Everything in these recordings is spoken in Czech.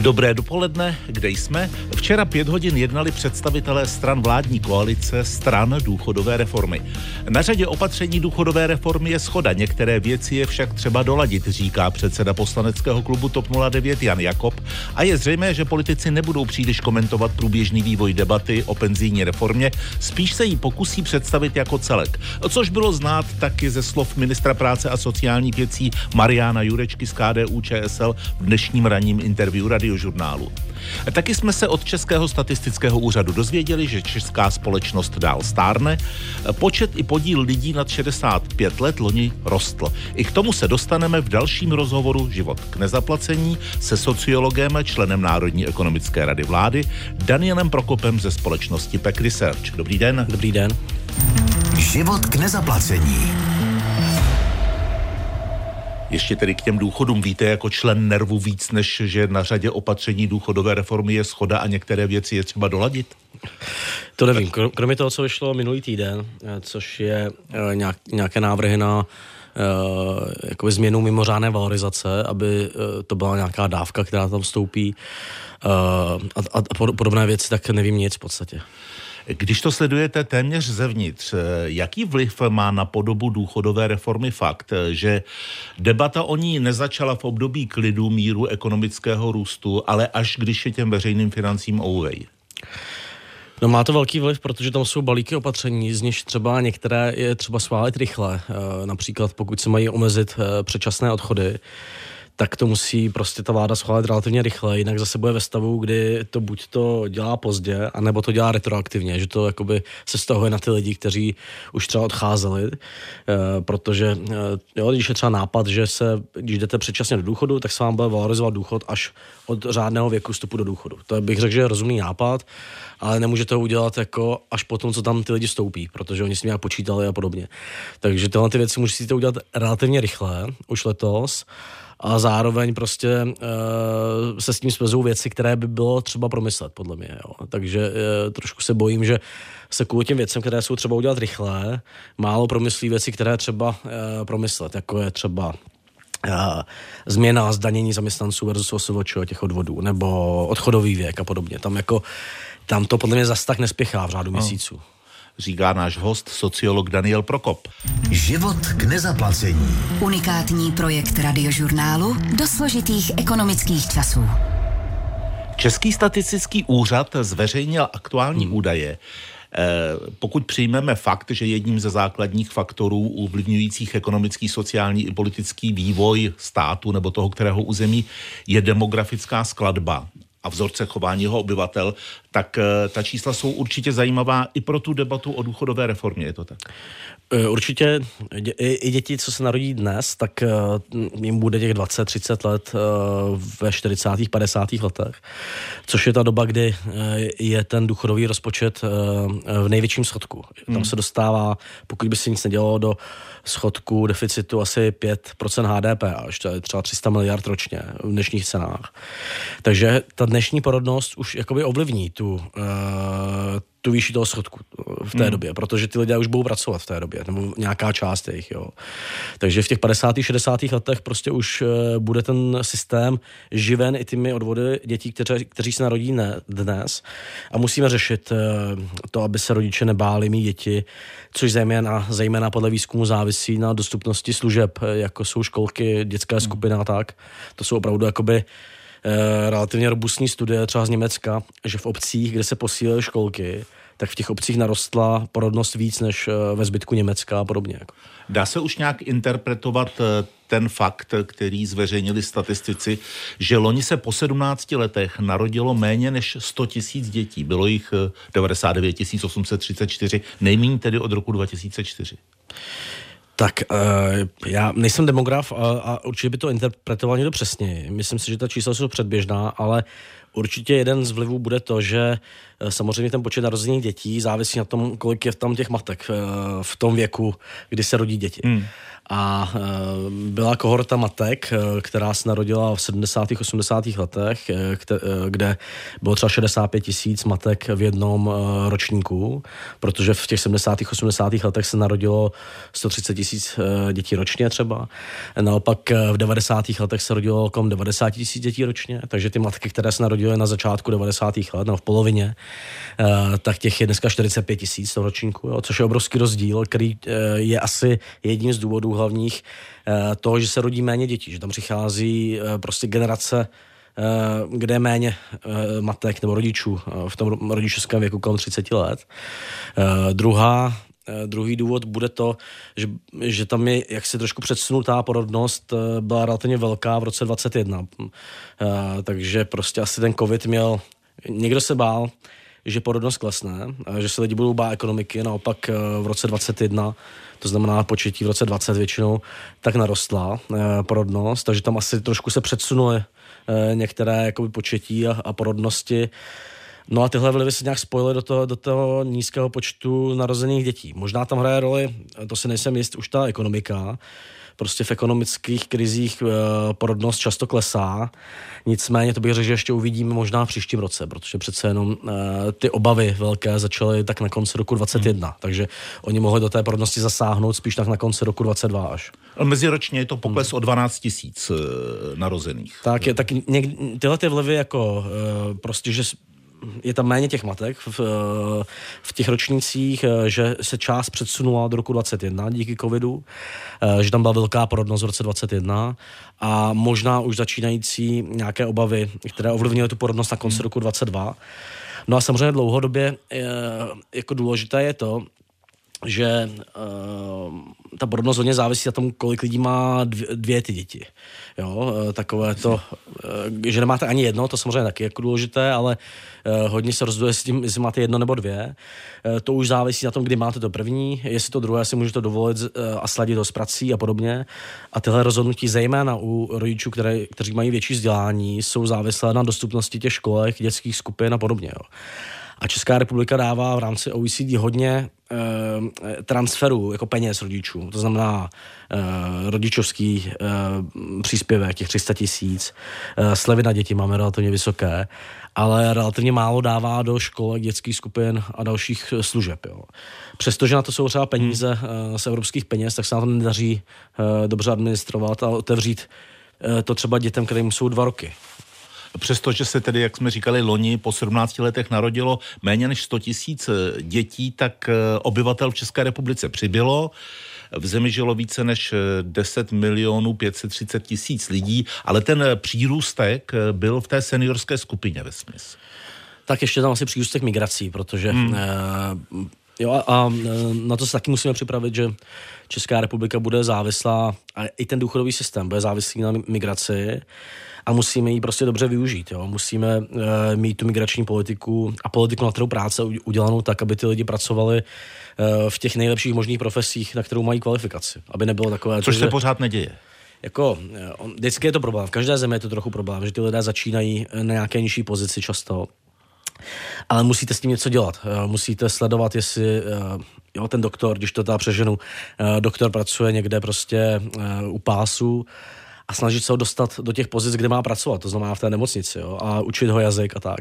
Dobré dopoledne, kde jsme? Včera pět hodin jednali představitelé stran vládní koalice stran důchodové reformy. Na řadě opatření důchodové reformy je schoda, některé věci je však třeba doladit, říká předseda poslaneckého klubu TOP 09 Jan Jakob a je zřejmé, že politici nebudou příliš komentovat průběžný vývoj debaty o penzijní reformě, spíš se jí pokusí představit jako celek, což bylo znát taky ze slov ministra práce a sociálních věcí Mariana Jurečky z KDU ČSL v dnešním ranním interview radiožurnálu. Taky jsme se od Českého statistického úřadu dozvěděli, že česká společnost dál stárne. Počet i podíl lidí nad 65 let loni rostl. I k tomu se dostaneme v dalším rozhovoru Život k nezaplacení se sociologem, členem Národní ekonomické rady vlády, Danielem Prokopem ze společnosti PEC Research. Dobrý den. Dobrý den. Život k nezaplacení. Ještě tedy k těm důchodům víte jako člen nervu víc, než že na řadě opatření důchodové reformy je schoda a některé věci je třeba doladit? To nevím. Kromě toho, co vyšlo minulý týden, eh, což je eh, nějak, nějaké návrhy na Uh, jakoby změnu mimořádné valorizace, aby to byla nějaká dávka, která tam vstoupí a podobné věci, tak nevím nic v podstatě. Když to sledujete téměř zevnitř, jaký vliv má na podobu důchodové reformy fakt, že debata o ní nezačala v období klidu míru ekonomického růstu, ale až když je těm veřejným financím ouvej? No má to velký vliv, protože tam jsou balíky opatření, z nich třeba některé je třeba schválit rychle. Eh, například pokud se mají omezit eh, předčasné odchody, tak to musí prostě ta vláda schválit relativně rychle, jinak zase bude ve stavu, kdy to buď to dělá pozdě, anebo to dělá retroaktivně, že to jakoby se stahuje na ty lidi, kteří už třeba odcházeli, e, protože e, jo, když je třeba nápad, že se, když jdete předčasně do důchodu, tak se vám bude valorizovat důchod až od řádného věku vstupu do důchodu. To bych řekl, že je rozumný nápad, ale nemůžete ho udělat jako až po tom, co tam ty lidi stoupí, protože oni s tím nějak počítali a podobně. Takže tyhle ty věci musíte udělat relativně rychle, už letos a zároveň prostě uh, se s tím svezou věci, které by bylo třeba promyslet, podle mě. Jo. Takže uh, trošku se bojím, že se kvůli těm věcem, které jsou třeba udělat rychle, málo promyslí věci, které třeba uh, promyslet, jako je třeba změna zdanění zaměstnanců versus OSVČ těch odvodů, nebo odchodový věk a podobně. Tam jako, tam to podle mě zase tak nespěchá v řádu no. měsíců říká náš host, sociolog Daniel Prokop. Život k nezaplacení. Unikátní projekt radiožurnálu do složitých ekonomických časů. Český statistický úřad zveřejnil aktuální hmm. údaje, eh, pokud přijmeme fakt, že jedním ze základních faktorů ovlivňujících ekonomický, sociální i politický vývoj státu nebo toho, kterého území je demografická skladba a vzorce chování jeho obyvatel, tak eh, ta čísla jsou určitě zajímavá i pro tu debatu o důchodové reformě, je to tak? Eh, určitě i děti, co se narodí dnes, tak eh, jim bude těch 20-30 let ve 40. 50. letech, což je ta doba, kdy je ten důchodový rozpočet v největším schodku. Tam hmm. se dostává, pokud by se nic nedělalo, do schodku deficitu asi 5% HDP, až to je třeba 300 miliard ročně v dnešních cenách. Takže ta dnešní porodnost už jakoby ovlivní tu, uh, tu výši toho schodku v té hmm. době, protože ty lidé už budou pracovat v té době, nebo nějaká část jejich, jo. Takže v těch 50. 60. letech prostě už uh, bude ten systém živen i těmi odvody dětí, kteři, kteří se narodí ne, dnes a musíme řešit uh, to, aby se rodiče nebáli mít děti, což zejména, zejména podle výzkumu závisí na dostupnosti služeb, jako jsou školky, dětská hmm. skupina a tak. To jsou opravdu jakoby Eh, relativně robustní studie třeba z Německa, že v obcích, kde se posílily školky, tak v těch obcích narostla porodnost víc než eh, ve zbytku Německa a podobně. Jako. Dá se už nějak interpretovat eh, ten fakt, který zveřejnili statistici, že loni se po 17 letech narodilo méně než 100 tisíc dětí. Bylo jich 99 834, nejméně tedy od roku 2004. Tak uh, já nejsem demograf a, a určitě by to interpretoval někdo přesně. Myslím si, že ta čísla jsou předběžná, ale Určitě jeden z vlivů bude to, že eh, samozřejmě ten počet narozených dětí závisí na tom, kolik je tam těch matek eh, v tom věku, kdy se rodí děti. Hmm. A e, byla kohorta matek, která se narodila v 70. 80. letech, kde bylo třeba 65 tisíc matek v jednom ročníku, protože v těch 70. 80. letech se narodilo 130 tisíc dětí ročně třeba. Naopak v 90. letech se rodilo kolem 90 tisíc dětí ročně, takže ty matky, které se narodily na začátku 90. let, no v polovině, tak těch je dneska 45 tisíc v ročníku, jo, což je obrovský rozdíl, který je asi jedním z důvodů hlavních eh, toho, že se rodí méně dětí, že tam přichází eh, prostě generace eh, kde je méně matek nebo rodičů v tom rodičovském věku kolem 30 let. Druhá Druhý důvod bude to, že, že tam je jak se trošku předsunutá porodnost, byla relativně velká v roce 2021. Takže prostě asi ten covid měl, někdo se bál, že porodnost klesne, že se lidi budou bát ekonomiky, naopak v roce 2021 to znamená početí v roce 20 většinou, tak narostla eh, porodnost, takže tam asi trošku se předsunuly eh, některé jakoby, početí a, a porodnosti. No a tyhle vlivy se nějak spojily do toho, do toho nízkého počtu narozených dětí. Možná tam hraje roli, to si nejsem jist, už ta ekonomika, prostě v ekonomických krizích eh, porodnost často klesá. Nicméně to bych řekl, že ještě uvidíme možná v příštím roce, protože přece jenom eh, ty obavy velké začaly tak na konci roku 21, hmm. takže oni mohli do té porodnosti zasáhnout spíš tak na konci roku 22 až. Meziročně je to pokles hmm. o 12 tisíc eh, narozených. Tak, je, tak něk, tyhle ty vlivy jako prostě, že je tam méně těch matek v, v těch ročnících, že se část předsunula do roku 21 díky covidu, že tam byla velká porodnost v roce 21 a možná už začínající nějaké obavy, které ovlivnily tu porodnost na konci hmm. roku 22. No a samozřejmě dlouhodobě jako důležité je to, že ta porodnost hodně závisí na tom, kolik lidí má dvě, dvě ty děti. Jo, uh, takové to, uh, že nemáte ani jedno, to samozřejmě taky jako důležité, ale uh, hodně se rozhoduje s tím, jestli máte jedno nebo dvě. To už závisí na tom, kdy máte to první, jestli to druhé si můžete dovolit a sladit to s prací a podobně. A tyhle rozhodnutí, zejména u rodičů, které, kteří mají větší vzdělání, jsou závislé na dostupnosti těch školek, dětských skupin a podobně. Jo. A Česká republika dává v rámci OECD hodně e, transferů jako peněz rodičů. To znamená e, rodičovský e, příspěvek, těch 300 tisíc. E, slevy na děti máme relativně vysoké, ale relativně málo dává do školek, dětských skupin a dalších služeb. Jo. Přestože na to jsou třeba peníze hmm. z evropských peněz, tak se nám to nedaří dobře administrovat a otevřít to třeba dětem, kterým jsou dva roky. Přestože se tedy, jak jsme říkali, loni po 17 letech narodilo méně než 100 tisíc eh, dětí, tak eh, obyvatel v České republice přibylo. V zemi žilo více než 10 eh, milionů 530 tisíc lidí, ale ten přírůstek byl v té seniorské skupině ve smyslu. Tak ještě tam asi přírůstek migrací, protože hmm. Jo, a na to se taky musíme připravit, že Česká republika bude závislá, a i ten důchodový systém bude závislý na migraci a musíme ji prostě dobře využít. Jo. Musíme uh, mít tu migrační politiku a politiku na trhu práce udělanou tak, aby ty lidi pracovali uh, v těch nejlepších možných profesích, na kterou mají kvalifikaci. Aby nebylo takové... Což to, se že, pořád neděje. Jako, eh, on, vždycky je to problém. V každé zemi je to trochu problém, že ty lidé začínají na nějaké nižší pozici často. Ale musíte s tím něco dělat. Musíte sledovat, jestli jo, ten doktor, když to teda přeženu, doktor pracuje někde prostě u pásu, a snažit se ho dostat do těch pozic, kde má pracovat, to znamená v té nemocnici jo, a učit ho jazyk a tak.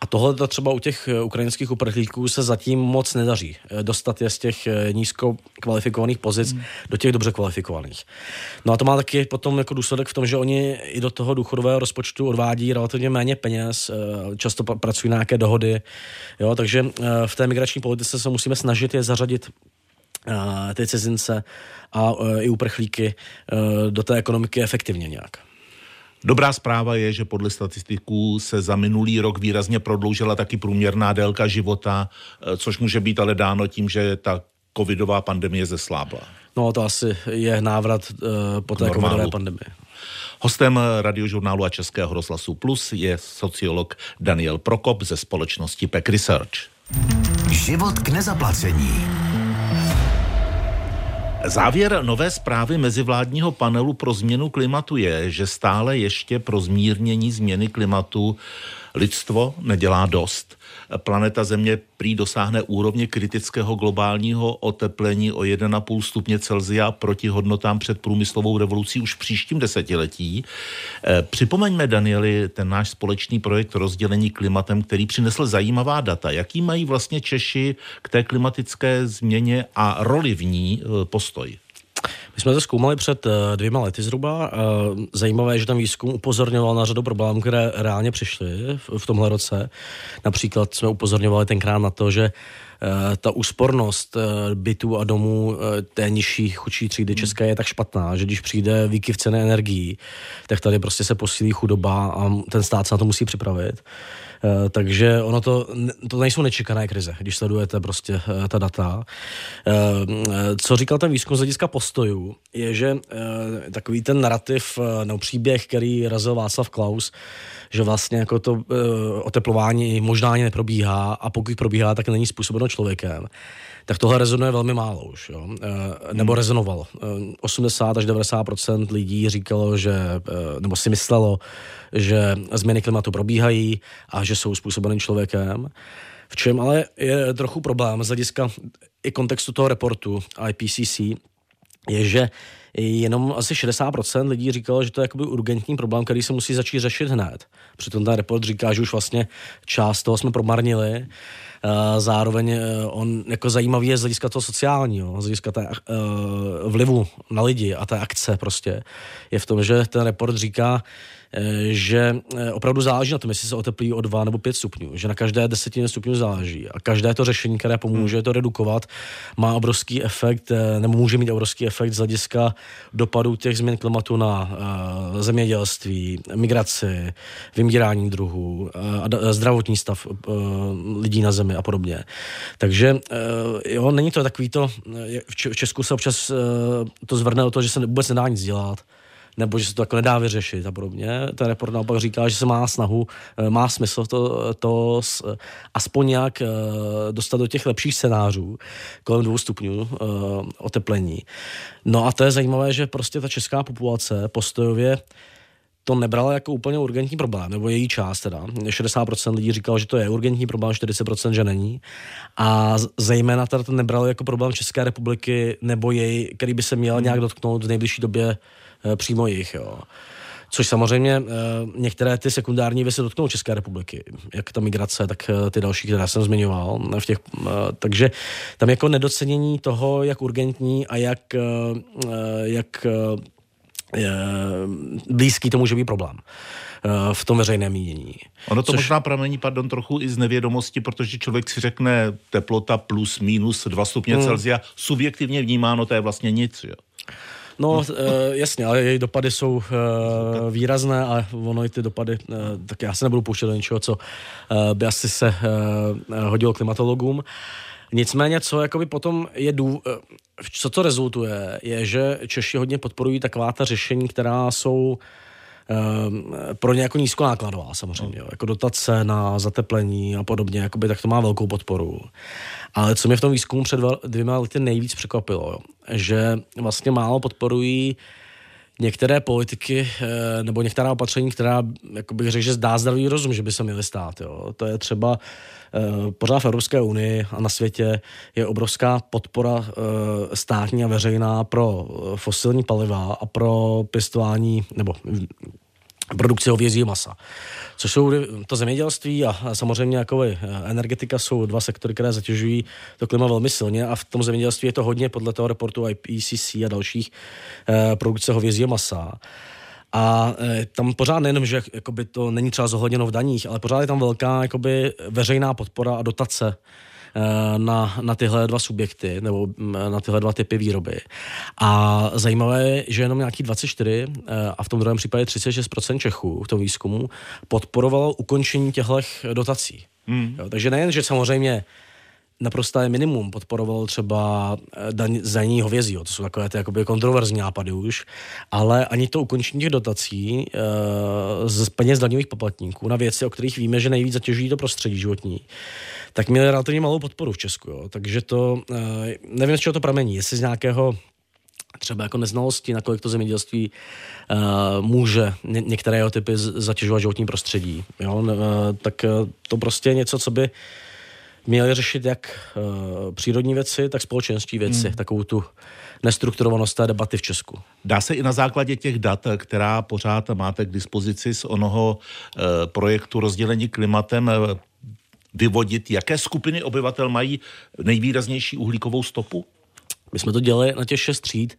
A tohle to třeba u těch eh, ukrajinských uprchlíků se zatím moc nedaří. Eh, dostat je z těch eh, nízko kvalifikovaných pozic hmm. do těch dobře kvalifikovaných. No a to má taky potom jako důsledek v tom, že oni i do toho důchodového rozpočtu odvádí relativně méně peněz, často pracují na nějaké dohody, jo, takže v té migrační politice se musíme snažit je zařadit ty cizince a e, i uprchlíky e, do té ekonomiky efektivně nějak. Dobrá zpráva je, že podle statistiků se za minulý rok výrazně prodloužila taky průměrná délka života, což může být ale dáno tím, že ta covidová pandemie zeslábla. No to asi je návrat uh, po té covidové pandemii. Hostem radiožurnálu a Českého rozhlasu Plus je sociolog Daniel Prokop ze společnosti PEC Research. Život k nezaplacení. Závěr nové zprávy mezivládního panelu pro změnu klimatu je, že stále ještě pro zmírnění změny klimatu lidstvo nedělá dost. Planeta Země prý dosáhne úrovně kritického globálního oteplení o 1,5 stupně Celzia proti hodnotám před průmyslovou revolucí už v příštím desetiletí. Eh, připomeňme, Danieli, ten náš společný projekt rozdělení klimatem, který přinesl zajímavá data. Jaký mají vlastně Češi k té klimatické změně a roli v ní eh, postoj? My jsme to zkoumali před eh, dvěma lety zhruba. Zajímavé je, že ten výzkum upozorňoval na řadu problémů, které reálně přišly v tomhle roce. Například jsme upozorňovali tenkrát na to, že eh, ta úspornost eh, bytů a domů té nižší, chudší třídy hmm. české je tak špatná, že když přijde výkyv ceny energií, tak tady prostě se posílí chudoba a ten stát se na to musí připravit. Eh, takže ono to, to nejsou nečekané krize, když sledujete prostě eh, ta data. Eh, co říkal ten výzkum z hlediska postojů, je, že takový ten narrativ nebo příběh, který razil Václav Klaus, že vlastně jako to oteplování možná ani neprobíhá a pokud probíhá, tak není způsobeno člověkem tak tohle rezonuje velmi málo už, jo? nebo hmm. rezonovalo. 80 až 90% lidí říkalo, že, nebo si myslelo, že změny klimatu probíhají a že jsou způsobeny člověkem. V čem ale je trochu problém z hlediska i kontextu toho reportu IPCC, je, že jenom asi 60% lidí říkalo, že to je jakoby urgentní problém, který se musí začít řešit hned. Přitom ten report říká, že už vlastně část toho jsme promarnili. Zároveň e, on jako zajímavý je z hlediska toho sociálního, z hlediska té, uh, vlivu na lidi a té akce prostě. Je v tom, že ten report říká, Eh, že eh, opravdu záleží na tom, jestli se oteplí o 2 nebo 5 stupňů, že na každé desetině stupňů záleží a každé to řešení, které pomůže to redukovat, má obrovský efekt, eh, nebo může mít obrovský efekt z hlediska dopadu těch změn klimatu na zemědělství, migraci, vymírání druhů, zdravotní stav lidí na zemi a podobně. Takže jo, není to takový to, v Česku se občas to zvrne o to, že se vůbec nedá nic dělat, nebo že se to jako nedá vyřešit a podobně. Ten report naopak říká, že se má snahu, eh, má smysl to, to aspoň nějak eh, dostat do těch lepších scénářů kolem dvou stupňů eh, oteplení. No a to je zajímavé, že prostě ta česká populace postojově to nebrala jako úplně urgentní problém, nebo její část teda. 60% lidí říkalo, že to je urgentní problém, 40% že není. A zejména teda to nebralo jako problém České republiky nebo jej, který by se měl nějak dotknout v nejbližší době Eh, přímo jich. Jo. Což samozřejmě eh, některé ty sekundární věci dotknou České republiky, jak ta migrace, tak eh, ty další, které jsem zmiňoval. V těch, takže tam jako nedocenění toho, jak urgentní a jak, jak blízký to může být problém v tom veřejném mínění. Ono to Což... možná pramení, pardon, trochu i z nevědomosti, protože člověk si řekne teplota plus minus 2 stupně hmm. Celsia, subjektivně vnímáno, to je vlastně nic. Jo. No, uh, jasně, ale její dopady jsou výrazné a ono i ty dopady, tak já se nebudu pouštět do něčeho, co by asi se hodilo klimatologům. Nicméně, co jakoby potom je dů, co to rezultuje, je, že Češi hodně podporují taková ta řešení, která jsou pro ně jako nízkonákladová samozřejmě, no. jako dotace na zateplení a podobně, jakoby, tak to má velkou podporu. Ale co mě v tom výzkumu před dvěma lety nejvíc překvapilo, jo, že vlastně málo podporují některé politiky eh, nebo některá opatření, která, jako bych řekl, že zdá zdravý rozum, že by se měly stát. Jo. To je třeba eh, pořád v Evropské unii a na světě je obrovská podpora eh, státní a veřejná pro fosilní paliva a pro pěstování nebo produkci hovězího masa. Což jsou to zemědělství a samozřejmě jako energetika jsou dva sektory, které zatěžují to klima velmi silně a v tom zemědělství je to hodně podle toho reportu IPCC a dalších eh, produkce hovězího masa. A e, tam pořád nejenom, že jakoby to není třeba zohledněno v daních, ale pořád je tam velká jakoby, veřejná podpora a dotace na, na tyhle dva subjekty nebo mm, na tyhle dva typy výroby. A zajímavé je, že jenom nějaký 24 eh, a v tom druhém případě 36% Čechů v tom výzkumu podporovalo ukončení těchto dotací. Hmm. Jo, takže nejen, že samozřejmě naprosté minimum podporovalo třeba eh, daň, zdanění hovězího, to jsou takové ty jakoby kontroverzní nápady už, ale ani to ukončení těch dotací e, z peněz daňových poplatníků na věci, o kterých víme, že nejvíc zatěžují to prostředí životní, tak měli relativně malou podporu v Česku. Jo. Takže to, e, nevím, z čeho to pramení, jestli z nějakého třeba jako neznalosti, nakolik to zemědělství uh, může ně, některé jeho typy zatěžovat životní prostředí. Jo? Uh, tak uh, to prostě je něco, co by měli řešit jak uh, přírodní věci, tak společenské věci, hmm. takovou tu nestrukturovanost té debaty v Česku. Dá se i na základě těch dat, která pořád máte k dispozici z onoho uh, projektu rozdělení klimatem, uh, vyvodit, jaké skupiny obyvatel mají nejvýraznější uhlíkovou stopu? My jsme to dělali na těch šest tříd,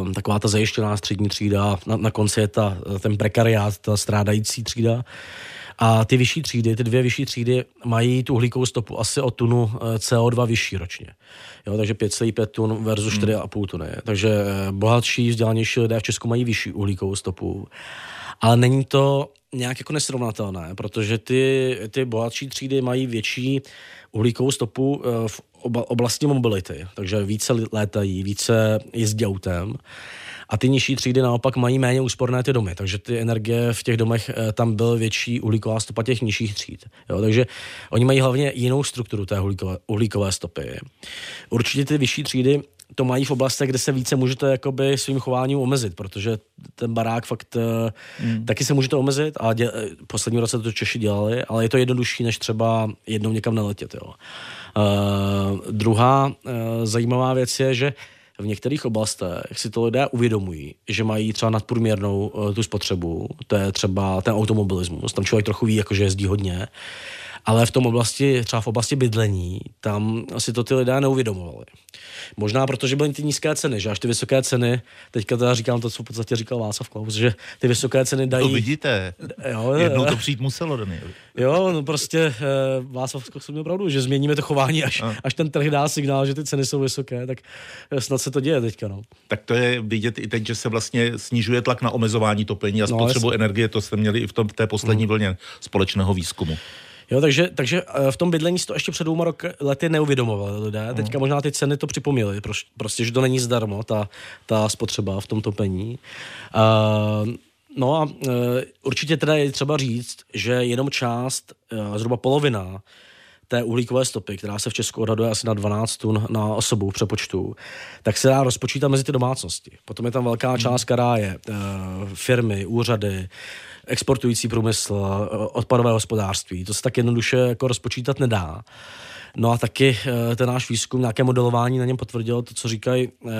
Uh, taková ta zajištěná střední třída, na, na konci je ta, ten prekariát, ta strádající třída. A ty vyšší třídy, ty dvě vyšší třídy mají tu uhlíkovou stopu asi o tunu eh, CO2 vyšší ročně. Jo, takže 5,5 tun versus 4,5 hmm. tuny. Takže eh, bohatší, vzdělanější lidé v Česku mají vyšší uhlíkovou stopu. Ale není to nějak jako nesrovnatelné, protože ty, ty bohatší třídy mají větší uhlíkovou stopu eh, v oblasti mobility, takže více létají, více jezdí autem a ty nižší třídy naopak mají méně úsporné ty domy, takže ty energie v těch domech eh, tam byl větší uhlíková stopa těch nižších tříd. Jo, takže oni mají hlavně jinou strukturu té uhlíkové, uhlíkové stopy. Určitě ty vyšší třídy to mají v oblastech, kde se více můžete jakoby svým chováním omezit, protože ten barák fakt mm. taky se můžete omezit a dě, poslední roce to Češi dělali, ale je to jednodušší, než třeba jednou někam neletět. Jo. Uh, druhá uh, zajímavá věc je, že v některých oblastech si to lidé uvědomují, že mají třeba nadprůměrnou uh, tu spotřebu, to je třeba ten automobilismus, tam člověk trochu ví, jako že jezdí hodně, ale v tom oblasti, třeba v oblasti bydlení, tam asi to ty lidé neuvědomovali. Možná protože byly ty nízké ceny, že až ty vysoké ceny, teďka teda říkám to, co v podstatě říkal Václav Klaus, že ty vysoké ceny dají... To vidíte, jo, jednou to přijít muselo, Daniel. Jo, no prostě eh, Václav Klaus měl pravdu, že změníme to chování, až, až ten trh dá signál, že ty ceny jsou vysoké, tak eh, snad se to děje teďka. No. Tak to je vidět i teď, že se vlastně snižuje tlak na omezování topení a no, spotřebu no, energie, to jste měli i v, tom, v té poslední hmm. vlně společného výzkumu. Jo, takže, takže eh, v tom bydlení si to ještě před dvěma lety neuvědomovali lidé. Mm. Teďka možná ty ceny to připomněly, prostě, že to není zdarmo, ta, ta spotřeba v tom topení. Uh, no a uh, určitě teda je třeba říct, že jenom část, uh, zhruba polovina té uhlíkové stopy, která se v Česku odhaduje asi na 12 tun na osobu v přepočtu, tak se dá rozpočítat mezi ty domácnosti. Potom je tam velká hmm. část, která je uh, firmy, úřady, exportující průmysl, odpadové hospodářství. To se tak jednoduše jako rozpočítat nedá. No a taky eh, ten náš výzkum, nějaké modelování na něm potvrdilo to, co říkají eh,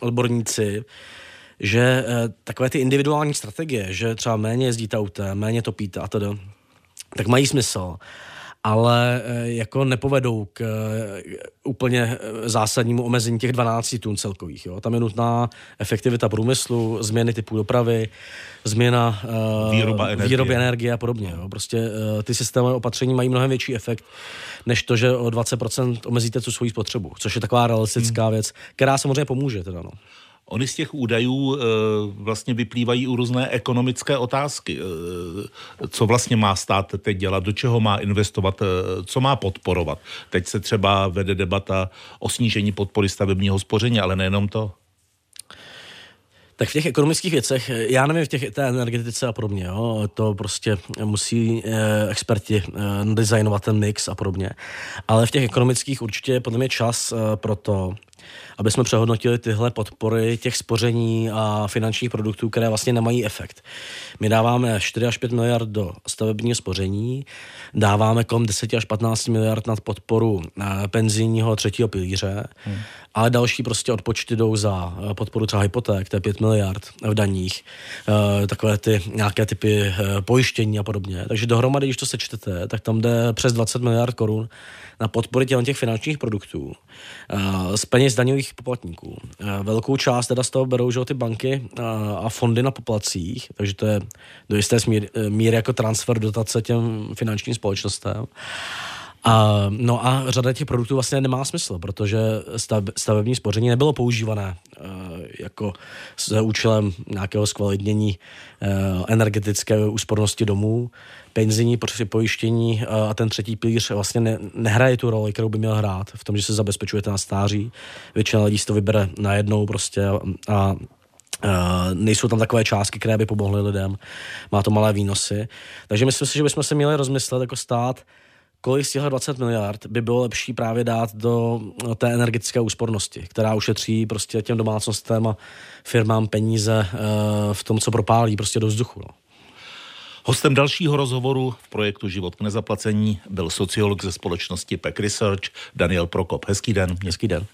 odborníci, že eh, takové ty individuální strategie, že třeba méně jezdíte autem, méně topíte a tedy, tak mají smysl ale eh, jako nepovedou k eh, úplně eh, zásadnímu omezení těch 12 tun celkových. Jo. Tam je nutná efektivita průmyslu, změny typu dopravy, změna výroba energie, výroby energie a podobně. Jo. Prostě ty systémové opatření mají mnohem větší efekt, než to, že o 20% omezíte tu svoji spotřebu, což je taková realistická hmm. věc, která samozřejmě pomůže. Teda, no. Ony z těch údajů e, vlastně vyplývají u různé ekonomické otázky. E, co vlastně má stát teď dělat, do čeho má investovat, e, co má podporovat. Teď se třeba vede debata o snížení podpory stavebního spoření, ale nejenom to. Tak v těch ekonomických věcech, já nevím, v těch, té energetice a podobně, jo, to prostě musí eh, experti eh, designovat ten mix a podobně. Ale v těch ekonomických určitě je podle mě čas eh, pro to, aby jsme přehodnotili tyhle podpory těch spoření a finančních produktů, které vlastně nemají efekt. My dáváme 4 až 5 miliard do stavebního spoření, dáváme kolem 10 až 15 miliard na podporu eh, penzijního třetího pilíře, hmm. ale další prostě odpočty jdou za eh, podporu třeba hypoték, to je 5 miliard v daních, eh, takové ty nějaké typy pojištění a podobně. Takže dohromady, když to sečtete, tak tam jde přes 20 miliard korun na podpory těch finančních produktů z peněz daňových poplatníků. Velkou část teda z toho berou že ty banky a fondy na poplacích, takže to je do jisté míry jako transfer dotace těm finančním společnostem. A, no a řada těch produktů vlastně nemá smysl, protože stav, stavební spoření nebylo používané uh, jako s účelem nějakého zkvalitnění uh, energetické úspornosti domů. Penzijní pojištění a ten třetí pilíř vlastně ne, nehraje tu roli, kterou by měl hrát v tom, že se zabezpečujete na stáří. Většina lidí si to vybere najednou prostě a Uh, nejsou tam takové částky, které by pomohly lidem, má to malé výnosy. Takže myslím si, že bychom se měli rozmyslet jako stát, kolik z těch 20 miliard by bylo lepší právě dát do té energetické úspornosti, která ušetří prostě těm domácnostem a firmám peníze uh, v tom, co propálí prostě do vzduchu. No. Hostem dalšího rozhovoru v projektu Život k nezaplacení byl sociolog ze společnosti PEC Research Daniel Prokop. Hezký den. Hezký den.